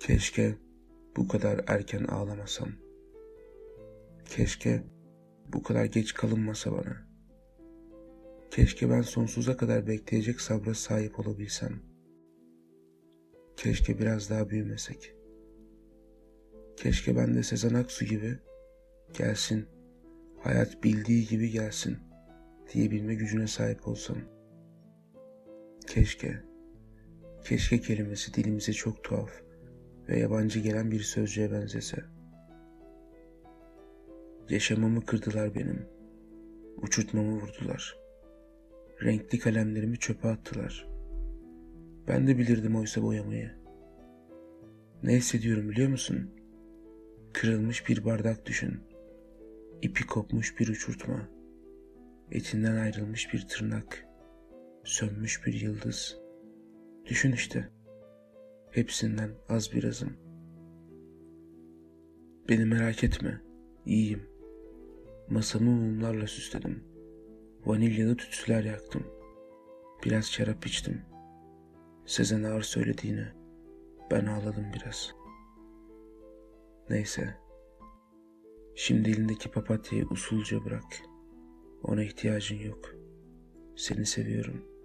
Keşke bu kadar erken ağlamasam. Keşke bu kadar geç kalınmasa bana. Keşke ben sonsuza kadar bekleyecek sabra sahip olabilsem. Keşke biraz daha büyümesek. Keşke ben de Sezen Aksu gibi gelsin, hayat bildiği gibi gelsin diyebilme gücüne sahip olsam. Keşke, keşke kelimesi dilimize çok tuhaf ve yabancı gelen bir sözcüğe benzese. Yaşamamı kırdılar benim, uçurtmamı vurdular. Renkli kalemlerimi çöpe attılar. Ben de bilirdim oysa boyamayı. Ne hissediyorum biliyor musun? Kırılmış bir bardak düşün. İpi kopmuş bir uçurtma. Etinden ayrılmış bir tırnak. Sönmüş bir yıldız. Düşün işte. Hepsinden az birazım. Beni merak etme. İyiyim. Masamı mumlarla süsledim. Vanilyalı tütsüler yaktım. Biraz şarap içtim. Sezen Ağır söylediğini ben ağladım biraz. Neyse. Şimdi elindeki papatyayı usulca bırak. Ona ihtiyacın yok. Seni seviyorum.''